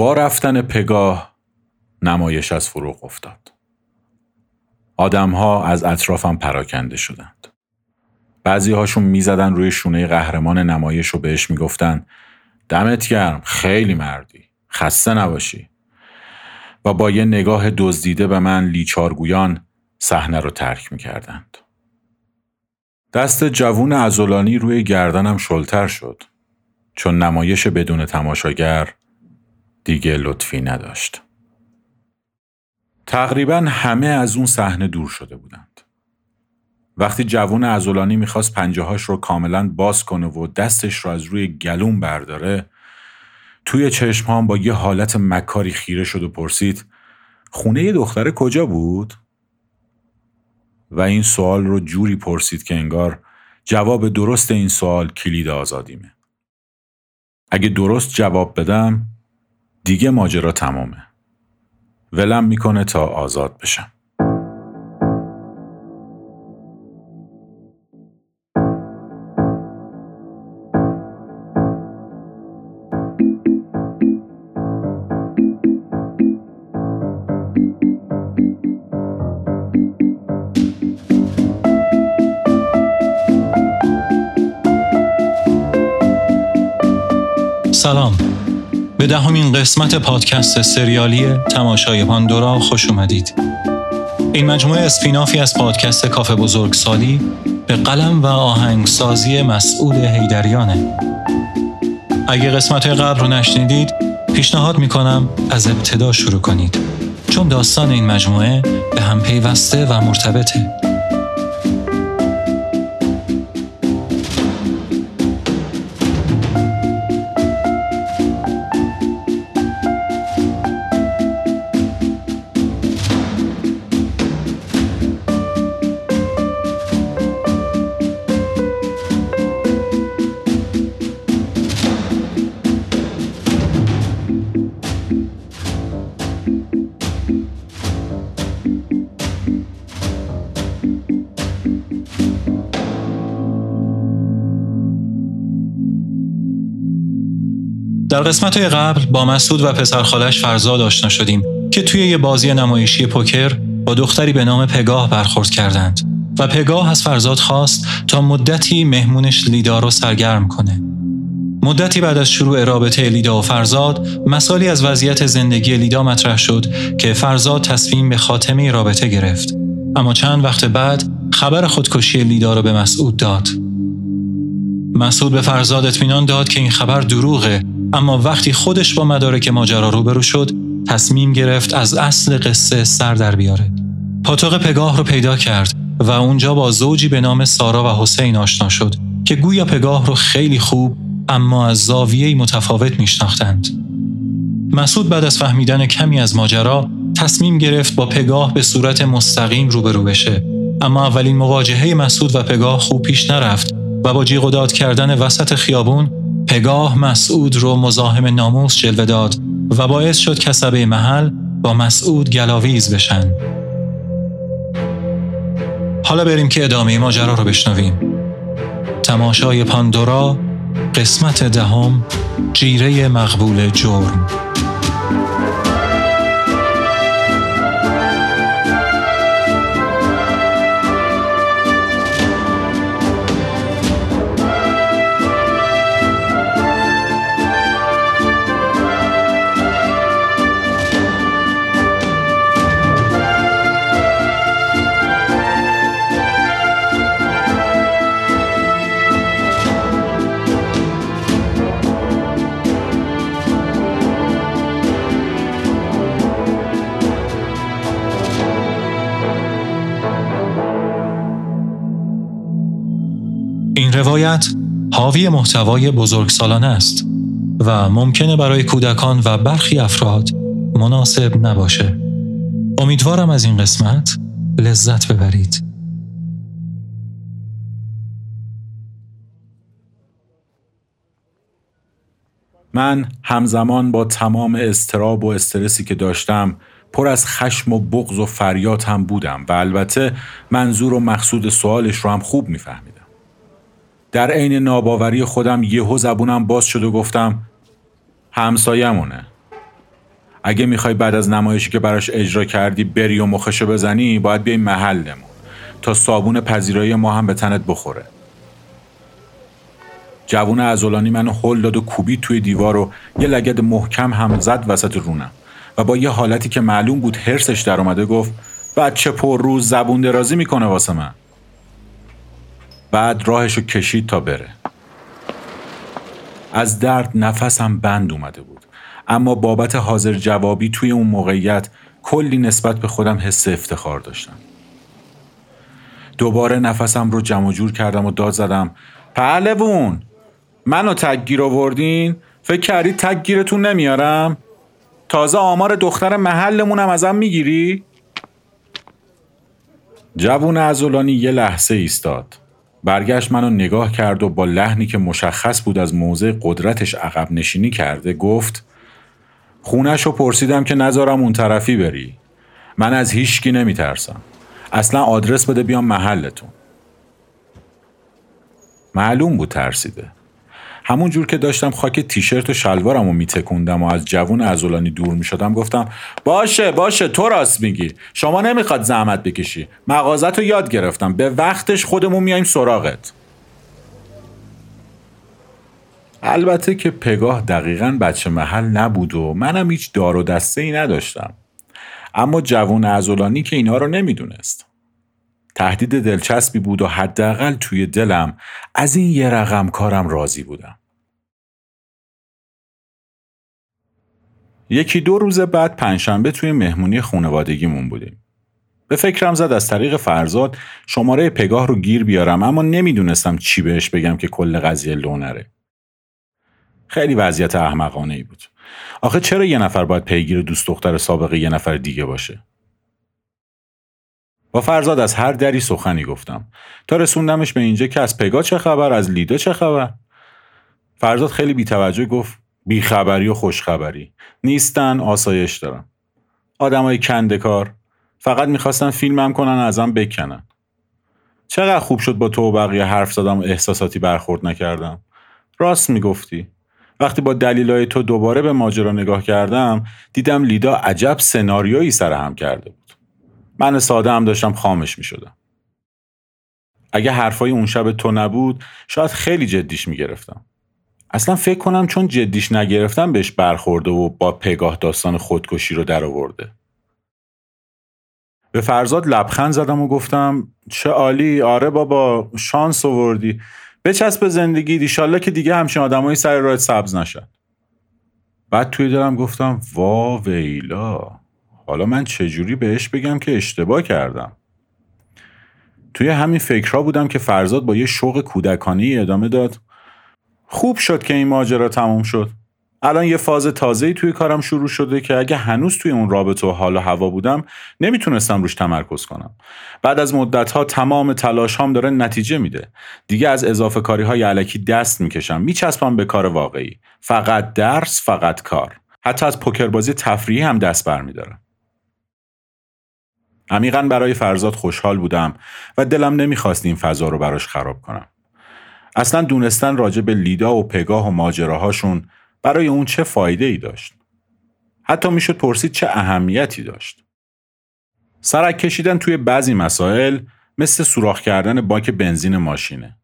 با رفتن پگاه نمایش از فروغ افتاد. آدمها از اطرافم پراکنده شدند. بعضی هاشون می‌زدن روی شونه قهرمان نمایش و بهش می‌گفتن دمت گرم خیلی مردی خسته نباشی و با یه نگاه دزدیده به من لیچارگویان صحنه رو ترک می‌کردند. دست جوون ازولانی روی گردنم شلتر شد چون نمایش بدون تماشاگر دیگه لطفی نداشت. تقریبا همه از اون صحنه دور شده بودند. وقتی جوون ازولانی می‌خواست پنجهاش رو کاملا باز کنه و دستش رو از روی گلوم برداره توی چشمهام با یه حالت مکاری خیره شد و پرسید خونه یه دختر کجا بود؟ و این سوال رو جوری پرسید که انگار جواب درست این سوال کلید آزادیمه. اگه درست جواب بدم دیگه ماجرا تمامه. ولم می‌کنه تا آزاد بشم. سلام به دهمین قسمت پادکست سریالی تماشای پاندورا خوش اومدید. این مجموعه اسپینافی از پادکست کافه بزرگسالی به قلم و آهنگسازی مسئول هیدریانه اگه قسمت قبل رو نشنیدید پیشنهاد می‌کنم از ابتدا شروع کنید. چون داستان این مجموعه به هم پیوسته و مرتبطه. در قسمت قبل با مسعود و پسرخالش فرزاد آشنا شدیم که توی یه بازی نمایشی پوکر با دختری به نام پگاه برخورد کردند و پگاه از فرزاد خواست تا مدتی مهمونش لیدا رو سرگرم کنه. مدتی بعد از شروع رابطه لیدا و فرزاد مسالی از وضعیت زندگی لیدا مطرح شد که فرزاد تصمیم به خاتمه رابطه گرفت اما چند وقت بعد خبر خودکشی لیدا رو به مسعود داد مسعود به فرزاد اطمینان داد که این خبر دروغه اما وقتی خودش با مدارک ماجرا روبرو شد تصمیم گرفت از اصل قصه سر در بیاره. پاتوق پگاه رو پیدا کرد و اونجا با زوجی به نام سارا و حسین آشنا شد که گویا پگاه رو خیلی خوب اما از زاویه متفاوت میشناختند. مسعود بعد از فهمیدن کمی از ماجرا تصمیم گرفت با پگاه به صورت مستقیم روبرو بشه. اما اولین مواجهه مسعود و پگاه خوب پیش نرفت و با جیغ و داد کردن وسط خیابون پگاه مسعود رو مزاحم ناموس جلوه داد و باعث شد کسبه محل با مسعود گلاویز بشن. حالا بریم که ادامه ماجرا رو بشنویم. تماشای پاندورا قسمت دهم جیره مقبول جرم روایت حاوی محتوای بزرگسالانه است و ممکنه برای کودکان و برخی افراد مناسب نباشه. امیدوارم از این قسمت لذت ببرید. من همزمان با تمام استراب و استرسی که داشتم پر از خشم و بغض و فریاد هم بودم و البته منظور و مقصود سوالش رو هم خوب میفهمیدم. در عین ناباوری خودم یهو زبونم باز شد و گفتم همسایمونه. اگه می‌خوای بعد از نمایشی که براش اجرا کردی بری و مخشو بزنی باید بیای محلمون تا صابون پذیرایی ما هم به تنت بخوره. جوون ازولانی منو هل داد و کوبی توی دیوار و یه لگد محکم هم زد وسط رونم و با یه حالتی که معلوم بود هرسش در اومده گفت بچه پر روز زبون درازی می‌کنه واسه من. بعد راهشو کشید تا بره. از درد نفسم بند اومده بود. اما بابت حاضر جوابی توی اون موقعیت کلی نسبت به خودم حس افتخار داشتم. دوباره نفسم رو جمع جور کردم و داد زدم پهلوون منو تگیر آوردین؟ فکر کردی تگیرتون نمیارم؟ تازه آمار دختر محلمونم ازم می‌گیری؟ جوون ازولانی یه لحظه ایستاد. برگشت منو نگاه کرد و با لحنی که مشخص بود از موضع قدرتش عقب نشینی کرده گفت خونش رو پرسیدم که نذارم اون طرفی بری. من از هیچکی نمیترسم. اصلا آدرس بده بیام محلتون. معلوم بود ترسیده. همون جور که داشتم خاک تیشرت و شلوارم رو میتکوندم و از جوون ازولانی دور می‌شدم گفتم باشه باشه تو راست میگی. شما نمی‌خواد زحمت بکشی. مغازت رو یاد گرفتم. به وقتش خودمون میایم سراغت. البته که پگاه دقیقا بچه محل نبود و منم هیچ دار و دسته ای نداشتم. اما جوون ازولانی که اینها رو نمی‌دونست. تهدید دلچسبی بود و حداقل توی دلم از این یه رقم کارم راضی بودم. یکی دو روز بعد پنجشنبه توی مهمونی خونوادگیمون بودیم. به فکرم زد از طریق فرزاد شماره پگاه رو گیر بیارم اما نمی‌دونستم چی بهش بگم که کل قضیه لونره. خیلی وضعیت احمقانه ای بود. آخه چرا یه نفر باید پیگیر دوست دختر سابقه یه نفر دیگه باشه؟ با فرزاد از هر دری سخنی گفتم تا رسوندمش به اینجا که از پگاه چه خبر از لیدا چه خبر فرزاد خیلی بیتوجه گفت بیخبری و خوشخبری. نیستن آسایش دارم آدمای کنده کار فقط می‌خواستن فیلمم کنن ازم بکنن. چقدر خوب شد با تو و بقیه حرف زدم و احساساتی برخورد نکردم. راست می‌گفتی. وقتی با دلیلای تو دوباره به ماجرا نگاه کردم دیدم لیدا عجب سناریویی سر هم کرده بود. من ساده هم داشتم خامش می شدم. اگه حرفای اون شب تو نبود شاید خیلی جدیش می گرفتم. اصلا فکر کنم چون جدیش نگرفتم بهش برخورده و با پگاه داستان خودکشی رو در آورده. به فرزاد لبخند زدم و گفتم چه عالی آره بابا شانس آوردی. بچسب زندگی دیشالله که دیگه همچین آدمایی سر راهت سبز نشد بعد توی دلم گفتم وا ویلا حالا من چجوری بهش بگم که اشتباه کردم؟ توی همین فکرها بودم که فرزاد با یه شوق کودکانی ادامه داد. خوب شد که این ماجرا تموم شد. الان یه فاز تازه توی کارم شروع شده که اگه هنوز توی اون رابطه و حال و هوا بودم نمی‌تونستم روش تمرکز کنم. بعد از مدت ها تمام تلاش هام داره نتیجه میده. دیگه از اضافه کاری های علکی دست می‌کشم. میچسبم به کار واقعی. فقط درس فقط کار. حتی از پوکر بازی تفریحی هم دست برمیدارم. عمیقا برای فرزاد خوشحال بودم و دلم نمی‌خواست این فضا رو براش خراب کنم. اصلا دونستن راجع به لیدا و پگاه و ماجراهاشون برای اون چه فایده ای داشت. حتی می‌شد پرسید چه اهمیتی داشت. سرک کشیدن توی بعضی مسائل مثل سوراخ کردن باک بنزین ماشینه.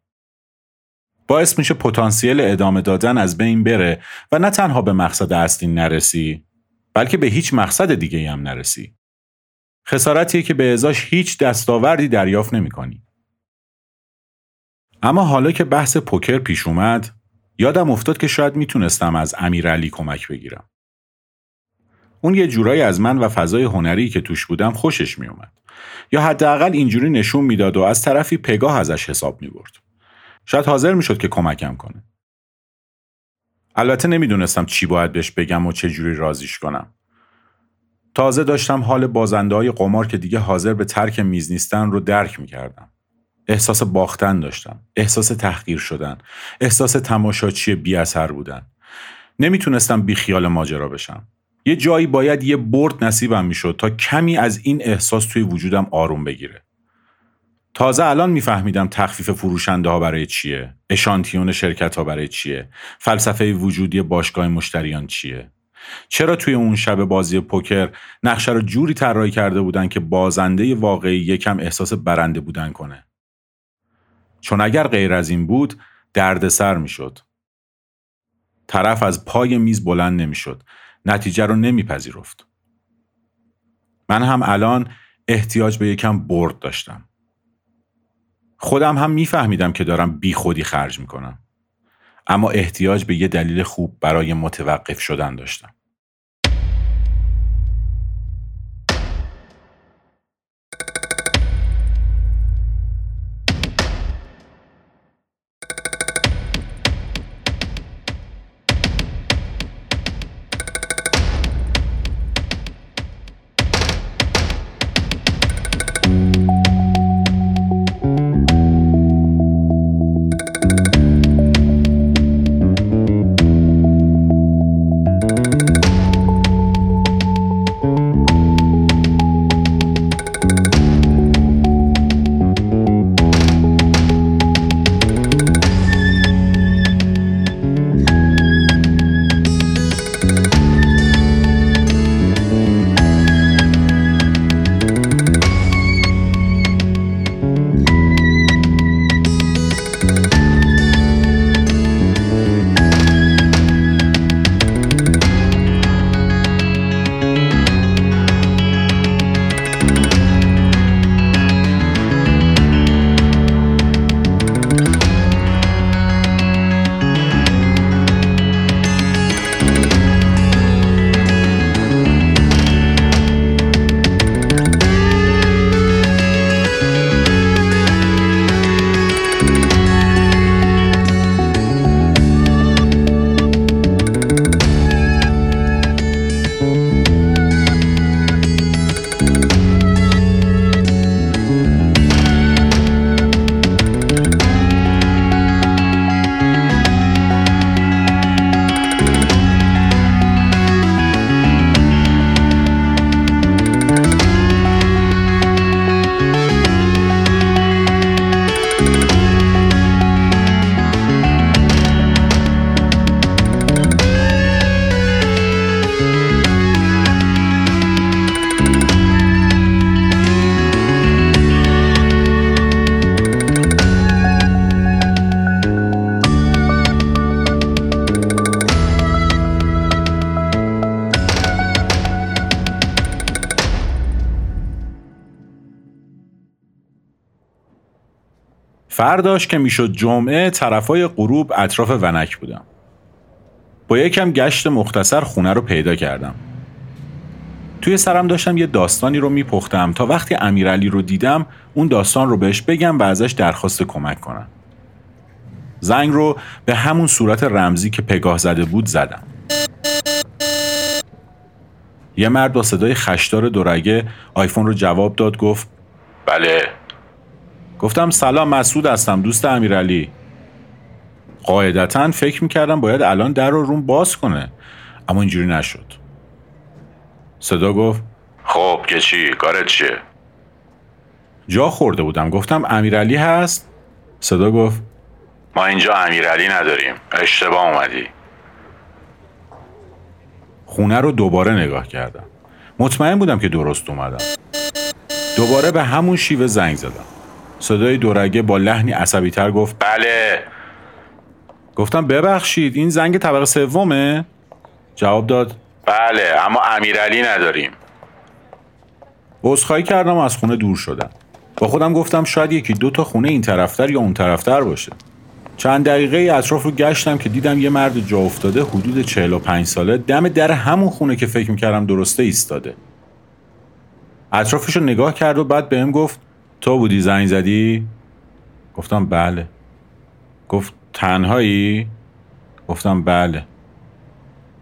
باعث میشه پتانسیل ادامه دادن از بین بره و نه تنها به مقصد اصلی نرسی بلکه به هیچ مقصد دیگه هم نرسی. خسارتیه که به ازاش هیچ دستاوردی دریافت نمی کنی. اما حالا که بحث پوکر پیش اومد یادم افتاد که شاید می‌تونستم از امیرعلی کمک بگیرم. اون یه جورایی از من و فضای هنری که توش بودم خوشش میومد. یا حداقل اینجوری نشون می‌داد و از طرفی پگاه ازش حساب می‌برد. شاید حاضر می‌شد که کمکم کنه. البته نمی‌دونستم چی باید بهش بگم و چه جوری رازیش کنم. تازه داشتم حال بازنده های قمار که دیگه حاضر به ترک میز نیستن رو درک می‌کردم. احساس باختن داشتم. احساس تحقیر شدن. احساس تماشاچی بی اثر بودن. نمی‌تونستم بی خیال ماجرا بشم. یه جایی باید یه برد نصیبم می‌شد تا کمی از این احساس توی وجودم آروم بگیره. تازه الان میفهمیدم تخفیف فروشنده ها برای چیه اشانتیون شرکت ها برای چیه فلسفه وجودی باشگاه مشتریان چیه چرا توی اون شب بازی پوکر نقشه رو جوری طراحی کرده بودن که بازنده واقعی یکم احساس برنده بودن کنه چون اگر غیر از این بود دردسر می‌شد. طرف از پای میز بلند نمی‌شد. نتیجه رو نمیپذیرفت. من هم الان احتیاج به یکم برد داشتم. خودم هم میفهمیدم که دارم بی خودی خرج می‌کنم. اما احتیاج به یه دلیل خوب برای متوقف شدن داشتم. فرداش که می‌شد جمعه طرفای غروب اطراف ونک بودم. با یکم گشت مختصر خونه رو پیدا کردم. توی سرم داشتم یه داستانی رو میپختم تا وقتی امیرعلی رو دیدم اون داستان رو بهش بگم و ازش درخواست کمک کنم. زنگ رو به همون صورت رمزی که پگاه زده بود زدم. یه مرد با صدای خشدار دورگه آیفون رو جواب داد گفت بله. گفتم سلام مسعود هستم دوست امیرعلی. قاعدتا فکر می‌کردم باید الان در رو روم باز کنه اما اینجوری نشد. صدا گفت خب که چی؟ کارت چیه؟ جا خورده بودم. گفتم امیرعلی هست؟ صدا گفت ما اینجا امیرعلی نداریم. اشتباه اومدی. خونه رو دوباره نگاه کردم. مطمئن بودم که درست اومدم. دوباره به همون شیوه زنگ زدم. صدای دورگه با لحنی عصبی تر گفت بله. گفتم ببخشید این زنگ طبقه سومه؟ جواب داد بله اما امیرعلی نداریم. عذرخواهی کردم و از خونه دور شدم. با خودم گفتم شاید یکی دو تا خونه این طرفتر یا اون طرفتر باشه. چند دقیقه اطراف رو گشتم که دیدم یه مرد جا افتاده حدود 45 ساله دم در همون خونه که فکر می‌کردم درسته ایستاده. اطرافش رو نگاه کرد و بعد بهم گفت تو بودی زنگ زدی؟ گفتم بله گفت تنهایی؟ گفتم بله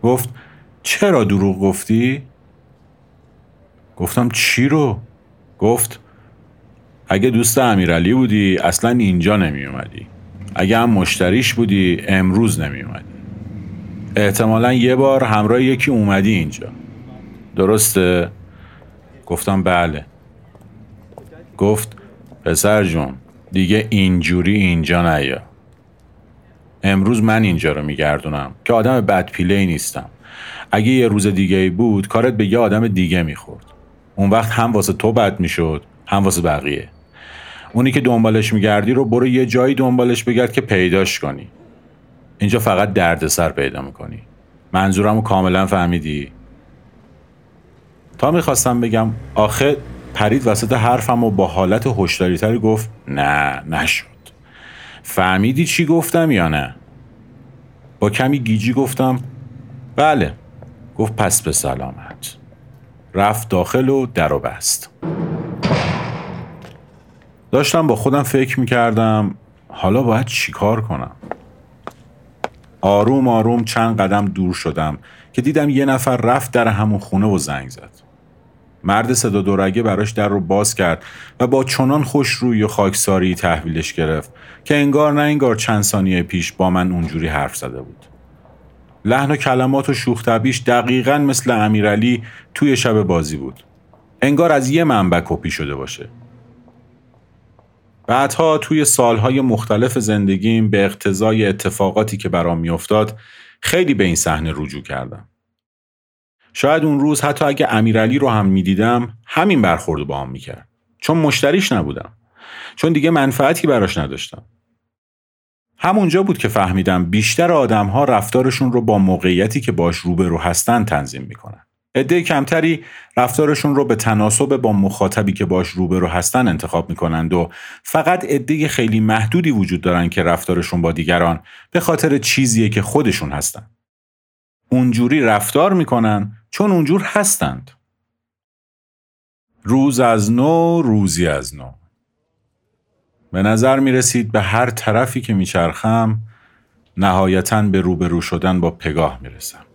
گفت چرا دروغ گفتی؟ گفتم چی رو؟ گفت اگه دوست امیرعلی بودی اصلا اینجا نمی اومدی اگه هم مشتریش بودی امروز نمی اومدی احتمالا یه بار همراه یکی اومدی اینجا درسته؟ گفتم بله گفت پسر جون دیگه اینجوری اینجا نیا. امروز من اینجا رو میگردونم که آدم بدپیله نیستم. اگه یه روز دیگه بود کارت به یه آدم دیگه می‌خورد. اون وقت هم واسه تو بد می‌شد هم واسه بقیه. اونی که دنبالش میگردی رو برو یه جایی دنبالش بگرد که پیداش کنی. اینجا فقط دردسر پیدا می‌کنی. منظورم رو کاملا فهمیدی؟ تا می‌خواستم بگم آخه پرید وسط حرفم و با حالت هشداریتری گفت نه نشد. فهمیدی چی گفتم یا نه؟ با کمی گیجی گفتم بله. گفت پس به سلامت. رفت داخل و در و بست. داشتم با خودم فکر می‌کردم حالا باید چیکار کنم؟ آروم آروم چند قدم دور شدم که دیدم یه نفر رفت در همون خونه و زنگ زد. مرد صدا دورگه براش در رو باز کرد و با چنان خوش روی و خاکساری تحویلش گرفت که انگار نه انگار چند ثانیه پیش با من اونجوری حرف زده بود. لحن و کلمات و شوخ طبیش دقیقا مثل امیرعلی توی شب بازی بود. انگار از یه منبع کپی شده باشه. بعدها توی سالهای مختلف زندگیم به اقتضای اتفاقاتی که برام میافتاد خیلی به این صحنه رجوع کردم. شاید اون روز حتی اگه امیرعلی رو هم می‌دیدم همین برخورد با هم می‌کرد. چون مشتریش نبودم. چون دیگه منفعتی براش نداشتم. همونجا بود که فهمیدم بیشتر آدم ها رفتارشون رو با موقعیتی که باش روبرو هستن تنظیم می‌کنن. عده کمتری رفتارشون رو به تناسب با مخاطبی که باش روبرو هستن انتخاب می‌کنند و فقط عده خیلی محدودی وجود دارن که رفتارشون با دیگران به خاطر چیزیه که خودشون هستن. اونجوری رفتار می‌کنن چون اونجور هستند. روز از نو روزی از نو. به نظر می رسید به هر طرفی که میچرخم نهایتا به روبرو شدن با پگاه می‌رسم.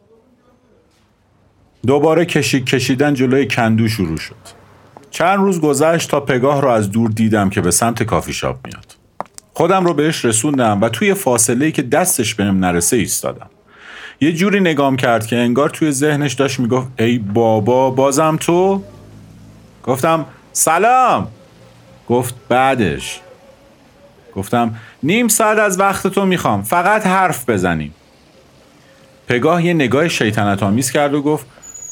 دوباره کشید کشیدن جلوی کندو شروع شد چند روز گذشت تا پگاه رو از دور دیدم که به سمت کافی شاپ میاد خودم رو بهش رسوندم و توی فاصله که دستش بهم نرسه ایستادم یه جوری نگام کرد که انگار توی ذهنش داشت می‌گفت ای بابا بازم تو؟ گفتم سلام. گفت بعدش. گفتم نیم ساعت از وقت تو می‌خوام فقط حرف بزنیم. پگاه یه نگاه شیطنت آمیز کرد و گفت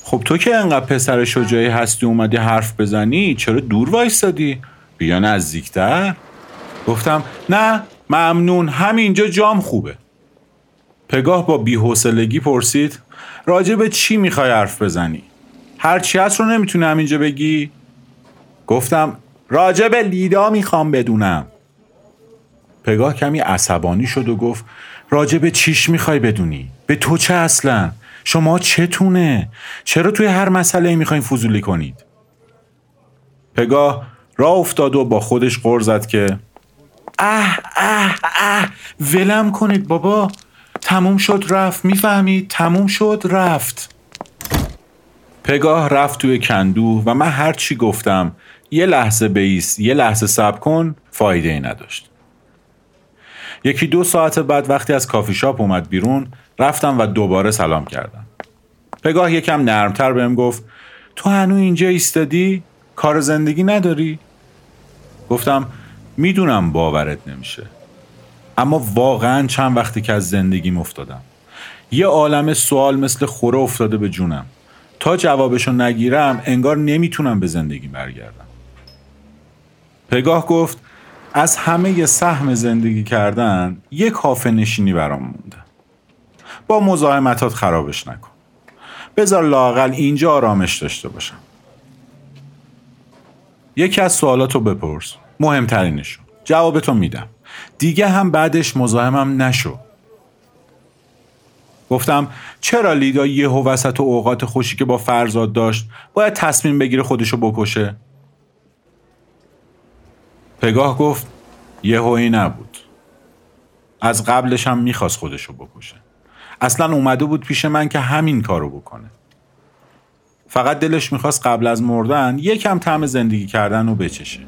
خب تو که انقدر پسر شجاعی هستی اومدی حرف بزنی چرا دور وایستادی بیا نزدیکتر. گفتم نه ممنون همینجا جام خوبه. پگاه با بیحوصلگی پرسید راجع به چی می‌خوای حرف بزنی؟ هر چی هست رو نمی‌تونی همینجا بگی؟ گفتم راجع به لیدا می‌خوام بدونم. پگاه کمی عصبانی شد و گفت راجع به چیش می‌خوای بدونی؟ به تو چه اصلا؟ شما چتونه؟ چرا توی هر مسئله می‌خواین فضولی کنید؟ پگاه راه افتاد و با خودش غر زد که اه اه اه ولم کنید بابا. تموم شد رفت. می‌فهمید؟ تموم شد رفت. پگاه رفت توی کندو و من هر چی گفتم یه لحظه بیس یه لحظه سب کن فایده ای نداشت. یکی دو ساعت بعد وقتی از کافی شاپ اومد بیرون رفتم و دوباره سلام کردم. پگاه یکم نرمتر بهم گفت تو هنو اینجا ایستادی؟ کار زندگی نداری؟ گفتم می‌دونم باورت نمیشه. اما واقعا چند وقتی که از زندگیم افتادم. یه عالم سوال مثل خوره افتاده به جونم. تا جوابشو نگیرم انگار نمی‌تونم به زندگی برگردم. پگاه گفت از همه سهم زندگی کردن یک کافه نشینی برام مونده. با مزاحمتات خرابش نکن. بذار لاقل اینجا آرامش داشته باشم. یکی از سوالاتو بپرس. مهمترینشو. جوابتو میدم. دیگه هم بعدش مزاحمم نشو. گفتم چرا لیدا یهو وسط و اوقات خوشی که با فرزاد داشت باید تصمیم بگیره خودشو بکشه؟ پگاه گفت یهویی نبود. از قبلش هم می‌خواست خودشو بکشه. اصلا اومده بود پیش من که همین کارو بکنه. فقط دلش می‌خواست قبل از مردن یکم طعم زندگی کردن رو بچشه.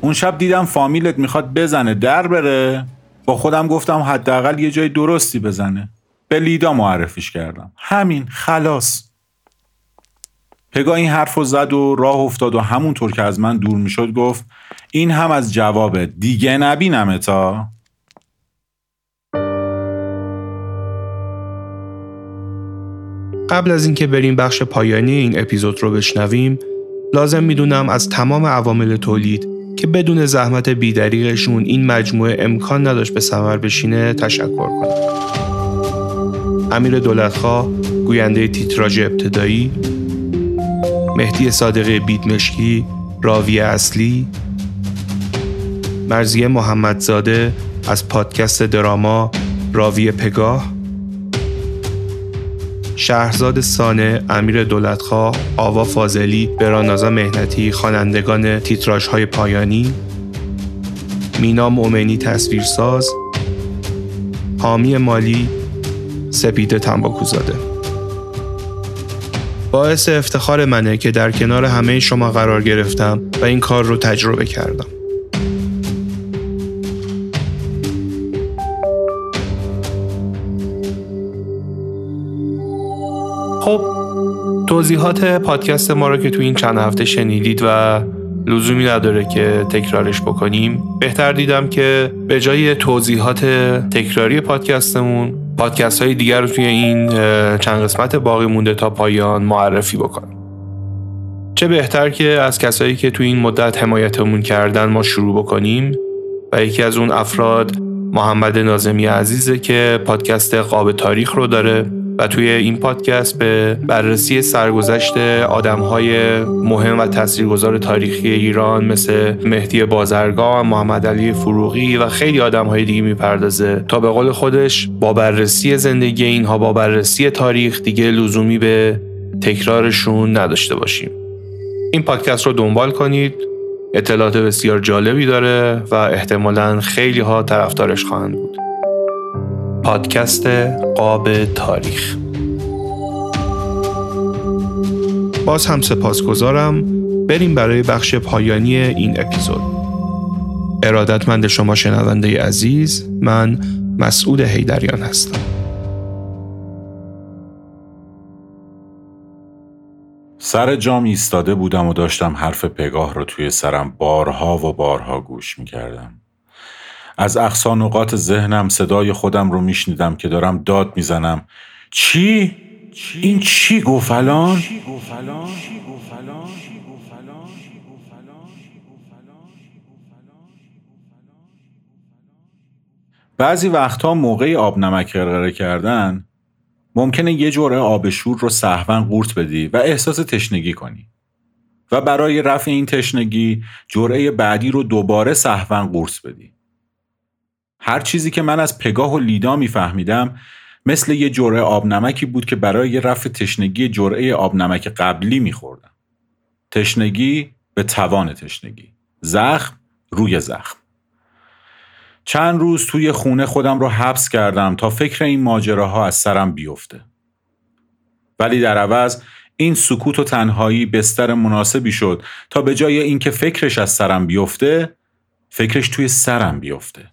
اون شب دیدم فامیلت می‌خواد بزنه در بره. با خودم گفتم حداقل یه جای درستی بزنه. به لیدا معرفیش کردم. همین خلاص. پگاه این حرف رو زد و راه افتاد و همونطور که از من دور می‌شد گفت این هم از جواب دیگه نبینم تا. قبل از اینکه بریم بخش پایانی این اپیزود رو بشنویم لازم می‌دونم از تمام عوامل تولید که بدون زحمت بیدریقشون این مجموعه امکان نداشت به ثمر بشینه تشکر کنم امیر دولتخواه گوینده تیتراژ ابتدایی مهدی صادقی بیدمشکی راوی اصلی مرزیه محمدزاده از پادکست دراما راوی پگاه شهرزاد سانه، امیر دولتخواه، آوا فاضلی، برانازا مهنتی، خوانندگان تیتراژ های پایانی، مینا مومنی تصویرساز، حامی مالی، سپیده تنباکوزاده. باعث افتخار منه که در کنار همه شما قرار گرفتم و این کار رو تجربه کردم. خب توضیحات پادکست ما رو که تو این چند هفته شنیدید و لزومی نداره که تکرارش بکنیم بهتر دیدم که به جای توضیحات تکراری پادکستمون پادکست های دیگر رو توی این چند قسمت باقی مونده تا پایان معرفی بکنم چه بهتر که از کسایی که توی این مدت حمایتمون کردن ما شروع بکنیم و یکی از اون افراد محمد نازمی عزیزه که پادکست قاب تاریخ رو داره. و توی این پادکست به بررسی سرگذشت آدمهای مهم و تاثیرگذار تاریخی ایران مثل مهدی بازرگان، محمد علی فروغی و خیلی آدمهای دیگه می‌پردازه تا به قول خودش با بررسی زندگی اینها با بررسی تاریخ دیگه لزومی به تکرارشون نداشته باشیم. این پادکست رو دنبال کنید اطلاعات بسیار جالبی داره و احتمالا خیلی ها طرفدارش خواهند بود. پادکست قاب تاریخ. باز هم سپاسگزارم. بریم برای بخش پایانی این اپیزود. ارادتمند شما شنونده عزیز من مسعود هیدریان هستم. سر جام ایستاده بودم و داشتم حرف پگاه رو توی سرم بارها و بارها گوش می‌کردم. از اقصانقات ذهنم صدای خودم رو میشنیدم که دارم داد می‌زنم چی؟ این چی گفلان؟ بعضی وقتها موقعی آب نمک غرغره کردن ممکنه یه جوره آب شور رو صحوا قورت بدی و احساس تشنگی کنی و برای رفع این تشنگی جرعه بعدی رو دوباره صحوا قورت بدی هر چیزی که من از پگاه و لیدا میفهمیدم مثل یه جرعه آب نمکی بود که برای رفع تشنگی جرعه آب نمک قبلی میخوردم. تشنگی به توان تشنگی. زخم روی زخم. چند روز توی خونه خودم رو حبس کردم تا فکر این ماجراها از سرم بیفته. ولی در عوض این سکوت و تنهایی بستر مناسبی شد تا به جای اینکه فکرش از سرم بیفته فکرش توی سرم بیفته.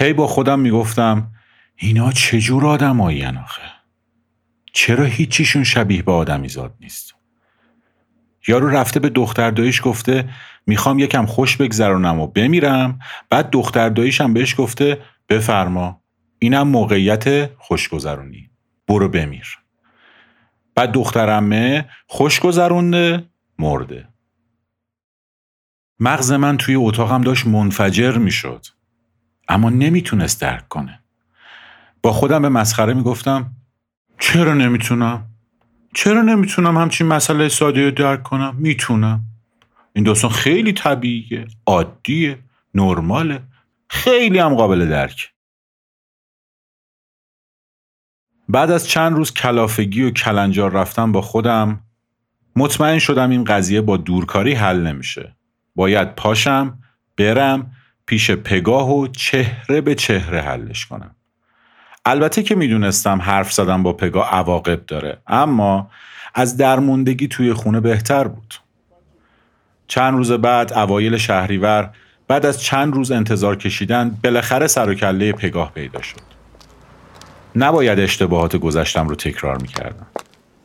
هی با خودم می‌گفتم اینا چجور آدم آخه؟ چرا هیچیشون شبیه به آدمی زاد نیست؟ یارو رفته به دختر داییش گفته می‌خوام یکم خوش بگذرونم و بمیرم. بعد دختر داییشم بهش گفته بفرما اینم موقعیت خوشگذرونی برو بمیر. بعد دخترمه خوش گذرونده مرده. مغز من توی اتاقم داشت منفجر می‌شد. اما نمی‌تونست درک کنه. با خودم به مسخره می‌گفتم چرا نمی‌تونم؟ چرا نمی‌تونم همچین مسئله ساده رو درک کنم؟ می‌تونم. این داستان خیلی طبیعیه عادیه نرماله خیلی هم قابل درک بعد از چند روز کلافگی و کلنجار رفتم با خودم مطمئن شدم این قضیه با دورکاری حل نمیشه. باید پاشم برم پیش پگاه و چهره به چهره حلش کنم. البته که می‌دونستم حرف زدم با پگاه عواقب داره اما از درموندگی توی خونه بهتر بود. چند روز بعد اوایل شهریور بعد از چند روز انتظار کشیدن بالاخره سر و کله پگاه پیدا شد. نباید اشتباهات گذشتم رو تکرار می‌کردم.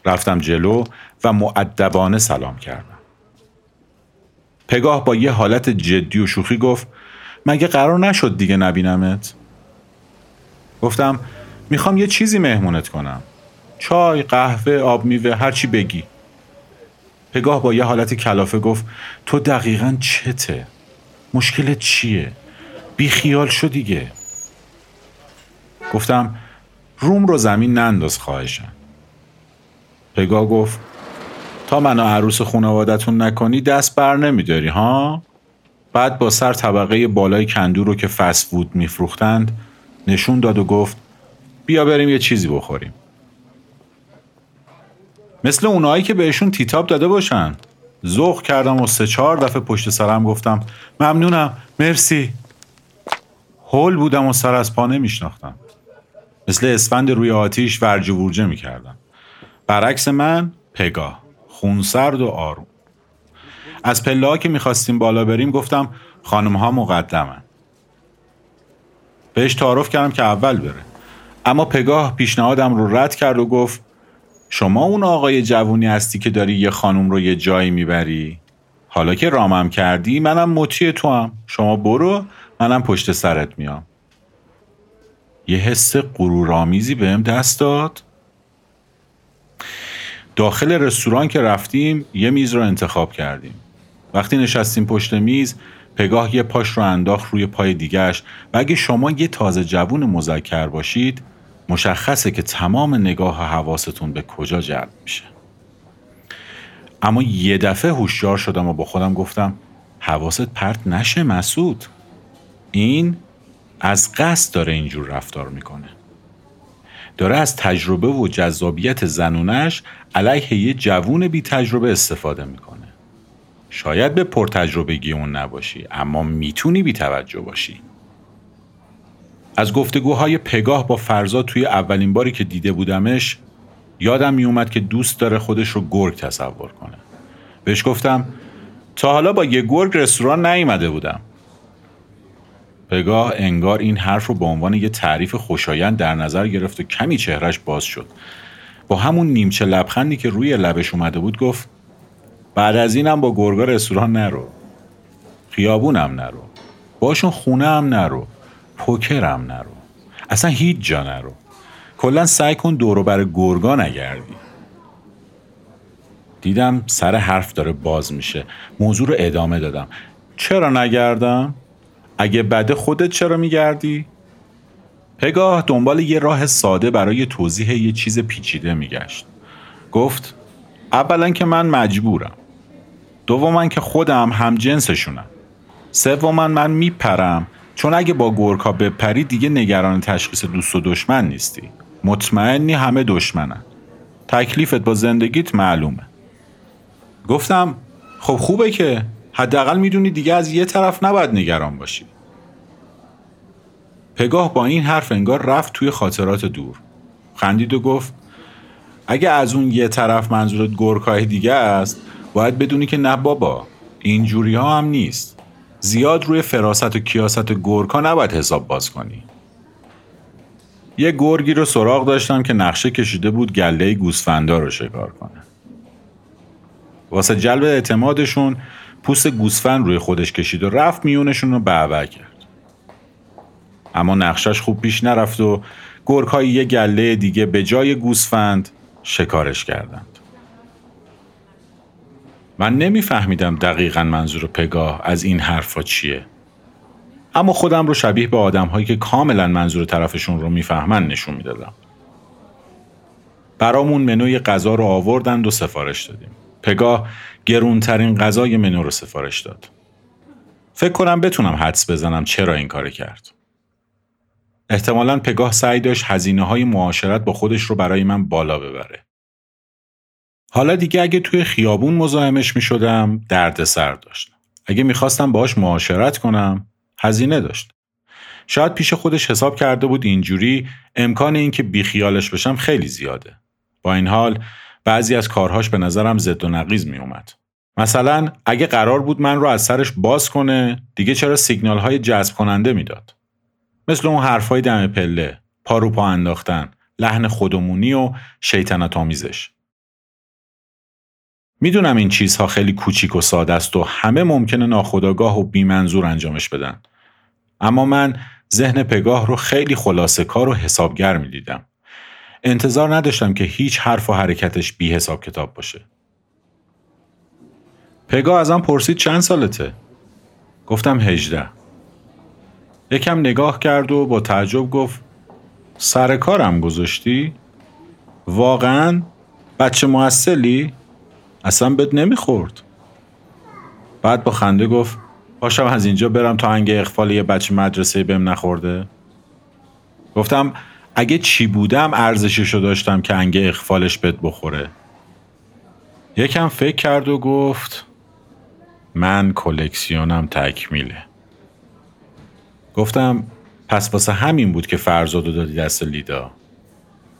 رفتم جلو و معدبانه سلام کردم. پگاه با یه حالت جدی و شوخی گفت مگه قرار نشد دیگه نبینمت گفتم می‌خوام یه چیزی مهمونت کنم چای، قهوه، آب میوه هرچی بگی پگاه با یه حالت کلافه گفت تو دقیقا چته؟ مشکلت چیه؟ بی خیال شو دیگه گفتم روم رو زمین ننداز خواهشم پگاه گفت تا منو عروس خانوادتون نکنی دست بر نمیداری ها؟ بعد با سر طبقه بالای کندو رو که فست فود میفروختند نشون داد و گفت بیا بریم یه چیزی بخوریم. مثل اونایی که بهشون تیتاب داده باشن. ذوق کردم و سه چهار دفعه پشت سرم گفتم ممنونم مرسی. هول بودم و سر از پا نمیشناختم. مثل اسفند روی آتیش ورج ورجه می‌کردم. برعکس من پگاه خونسرد و آروم. از پله که می‌خواستیم بالا بریم گفتم خانم ها مقدمن. بهش تعارف کردم که اول بره. اما پگاه پیشنهادم رو رد کرد و گفت شما اون آقای جوونی هستی که داری یه خانم رو یه جایی می‌بری؟ حالا که رامم کردی منم مطیع تو هم شما برو منم پشت سرت میام. یه حس غرورآمیزی بهم دست داد. داخل رستوران که رفتیم یه میز رو انتخاب کردیم. وقتی نشستیم پشت میز پگاه یه پاش رو انداخت روی پای دیگهش و اگه شما یه تازه جوون مذکر باشید مشخصه که تمام نگاه و حواستون به کجا جلب میشه. اما یه دفعه هوشیار شدم و با خودم گفتم حواست پرت نشه مسعود. این از قصد داره اینجور رفتار می‌کنه. داره از تجربه و جذابیت زنونش علیه یه جوون بی تجربه استفاده می‌کنه. شاید به پرتجربگی اون نباشی اما می‌تونی بی توجه باشی. از گفتگوهای پگاه با فرزا توی اولین باری که دیده بودمش یادم میومد که دوست داره خودش رو گرگ تصور کنه. بهش گفتم تا حالا با یه گرگ رستوران نیومده بودم. پگاه انگار این حرف رو به عنوان یه تعریف خوشایند در نظر گرفت و کمی چهرش باز شد. با همون نیمچه لبخندی که روی لبش اومده بود گفت بعد از اینم با گرگا رستوران نرو. خیابونم نرو. باشون خونه هم نرو. پوکرم نرو. اصلا هیچ جا نرو. کلا سعی کن دورو بر گرگا نگردی. دیدم سر حرف داره باز میشه. موضوع رو ادامه دادم. چرا نگردم؟ اگه بده خودت چرا میگردی؟ پگاه دنبال یه راه ساده برای توضیح یه چیز پیچیده میگشت. گفت اولا که من مجبورم. دوما که خودم هم جنسشونم. سوما من میپرم. چون اگه با گورکا بپری دیگه نگران تشخیص دوست و دشمن نیستی. مطمئنی همه دشمنن. تکلیفت با زندگیت معلومه. گفتم خب خوبه که حداقل می‌دونی دیگه از یه طرف نباید نگران باشی. پگاه با این حرف انگار رفت توی خاطرات دور. خندید و گفت اگه از اون یه طرف منظورت گرکای دیگه است باید بدونی که نه بابا اینجوری ها هم نیست. زیاد روی فراست و کیاست گرکا نباید حساب باز کنی. یه گرگی رو سراغ داشتم که نقشه کشیده بود گله گوسفندا رو شکار کنه. واسه جلب اعتمادشون پوست گوسفند روی خودش کشید و رفت میونشون رو بعبع کرد. اما نقشش خوب پیش نرفت و گرگهای یه گله دیگه به جای گوسفند شکارش کردند من نمیفهمیدم دقیقا منظور پگاه از این حرفا چیه. اما خودم رو شبیه به آدم هایی که کاملا منظور طرفشون رو می‌فهمن نشون می‌دادم. برامون منوی غذا رو آوردند و سفارش دادیم. پگاه گرونترین غذای منو رو سفارش داد. فکر کنم بتونم حدس بزنم چرا این کار کرد. احتمالا پگاه سعی داشت هزینه های معاشرت با خودش رو برای من بالا ببره. حالا دیگه اگه توی خیابون مزاحمش می شدم درد سر داشت. اگه می‌خواستم باهاش معاشرت کنم هزینه داشت. شاید پیش خودش حساب کرده بود اینجوری امکان اینکه بیخیالش بشم خیلی زیاده. با این حال بعضی از کارهاش به نظرم زد و نقیز می اومد. مثلا اگه قرار بود من رو از سرش باز کنه دیگه چرا سیگنال های جذب کننده می‌داد. مثل اون حرفای دم پله، پارو پا انداختن، لحن خودمونی و شیطنت آمیزش. می‌دونم این چیزها خیلی کوچیک و ساده است و همه ممکنه ناخداگاه و بیمنظور انجامش بدن. اما من ذهن پگاه رو خیلی خلاصه کار و حسابگر می دیدم. انتظار نداشتم که هیچ حرف و حرکتش بی حساب کتاب باشه. پگا ازم پرسید چند سالته؟ گفتم هجده. یکم نگاه کرد و با تعجب گفت سر کارم گذاشتی؟ واقعا بچه معسلی؟ اصلا بهت نمی‌خورد. بعد با خنده گفت باشم از اینجا برم تا انگه اخفال یه بچه مدرسه بهم نخورده. گفتم اگه چی بودم ارزششو داشتم که انگه اخفالش بهت بخوره. یکم فکر کرد و گفت من کلکسیونم تکمیله. گفتم پس واسه همین بود که فرزادو دادی دست لیدا.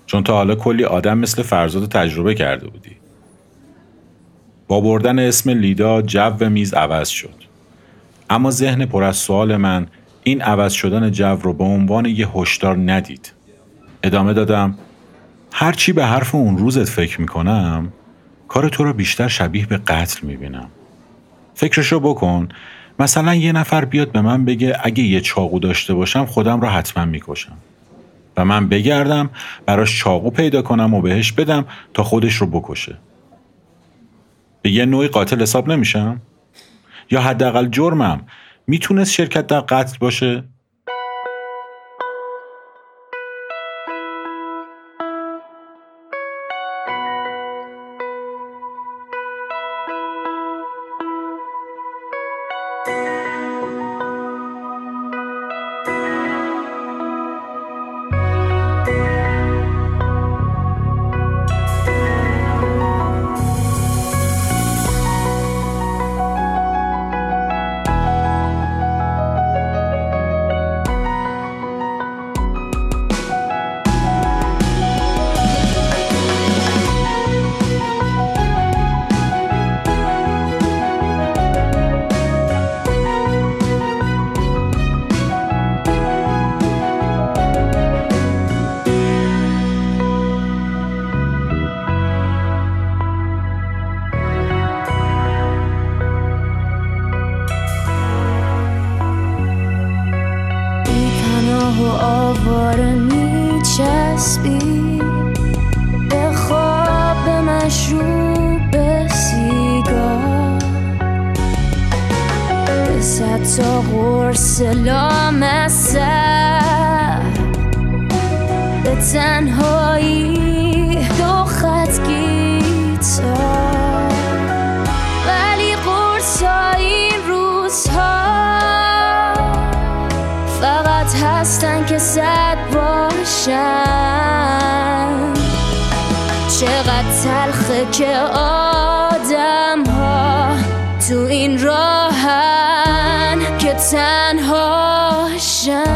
چون تا حالا کلی آدم مثل فرزاد تجربه کرده بودی. با بردن اسم لیدا جو میز عوض شد. اما ذهن پر از سوال من این عوض شدن جو رو به عنوان یه هشدار ندید. ادامه دادم هرچی به حرف اون روزت فکر می‌کنم کار تو رو بیشتر شبیه به قتل می‌بینم. فکرشو بکن مثلا یه نفر بیاد به من بگه اگه یه چاقو داشته باشم خودم رو حتما می‌کشم. و من بگردم براش چاقو پیدا کنم و بهش بدم تا خودش رو بکشه. به یه نوعی قاتل حساب نمیشم؟ یا حداقل جرمم. می‌تونست شرکت در قتل باشه؟ تنها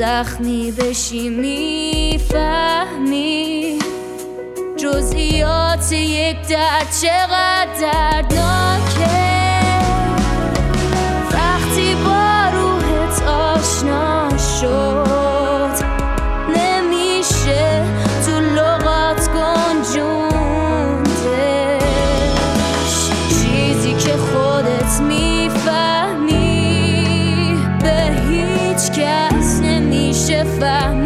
زخمی بشی می‌فهمی جزئیات یک درد چقدر دردناکه نمیشه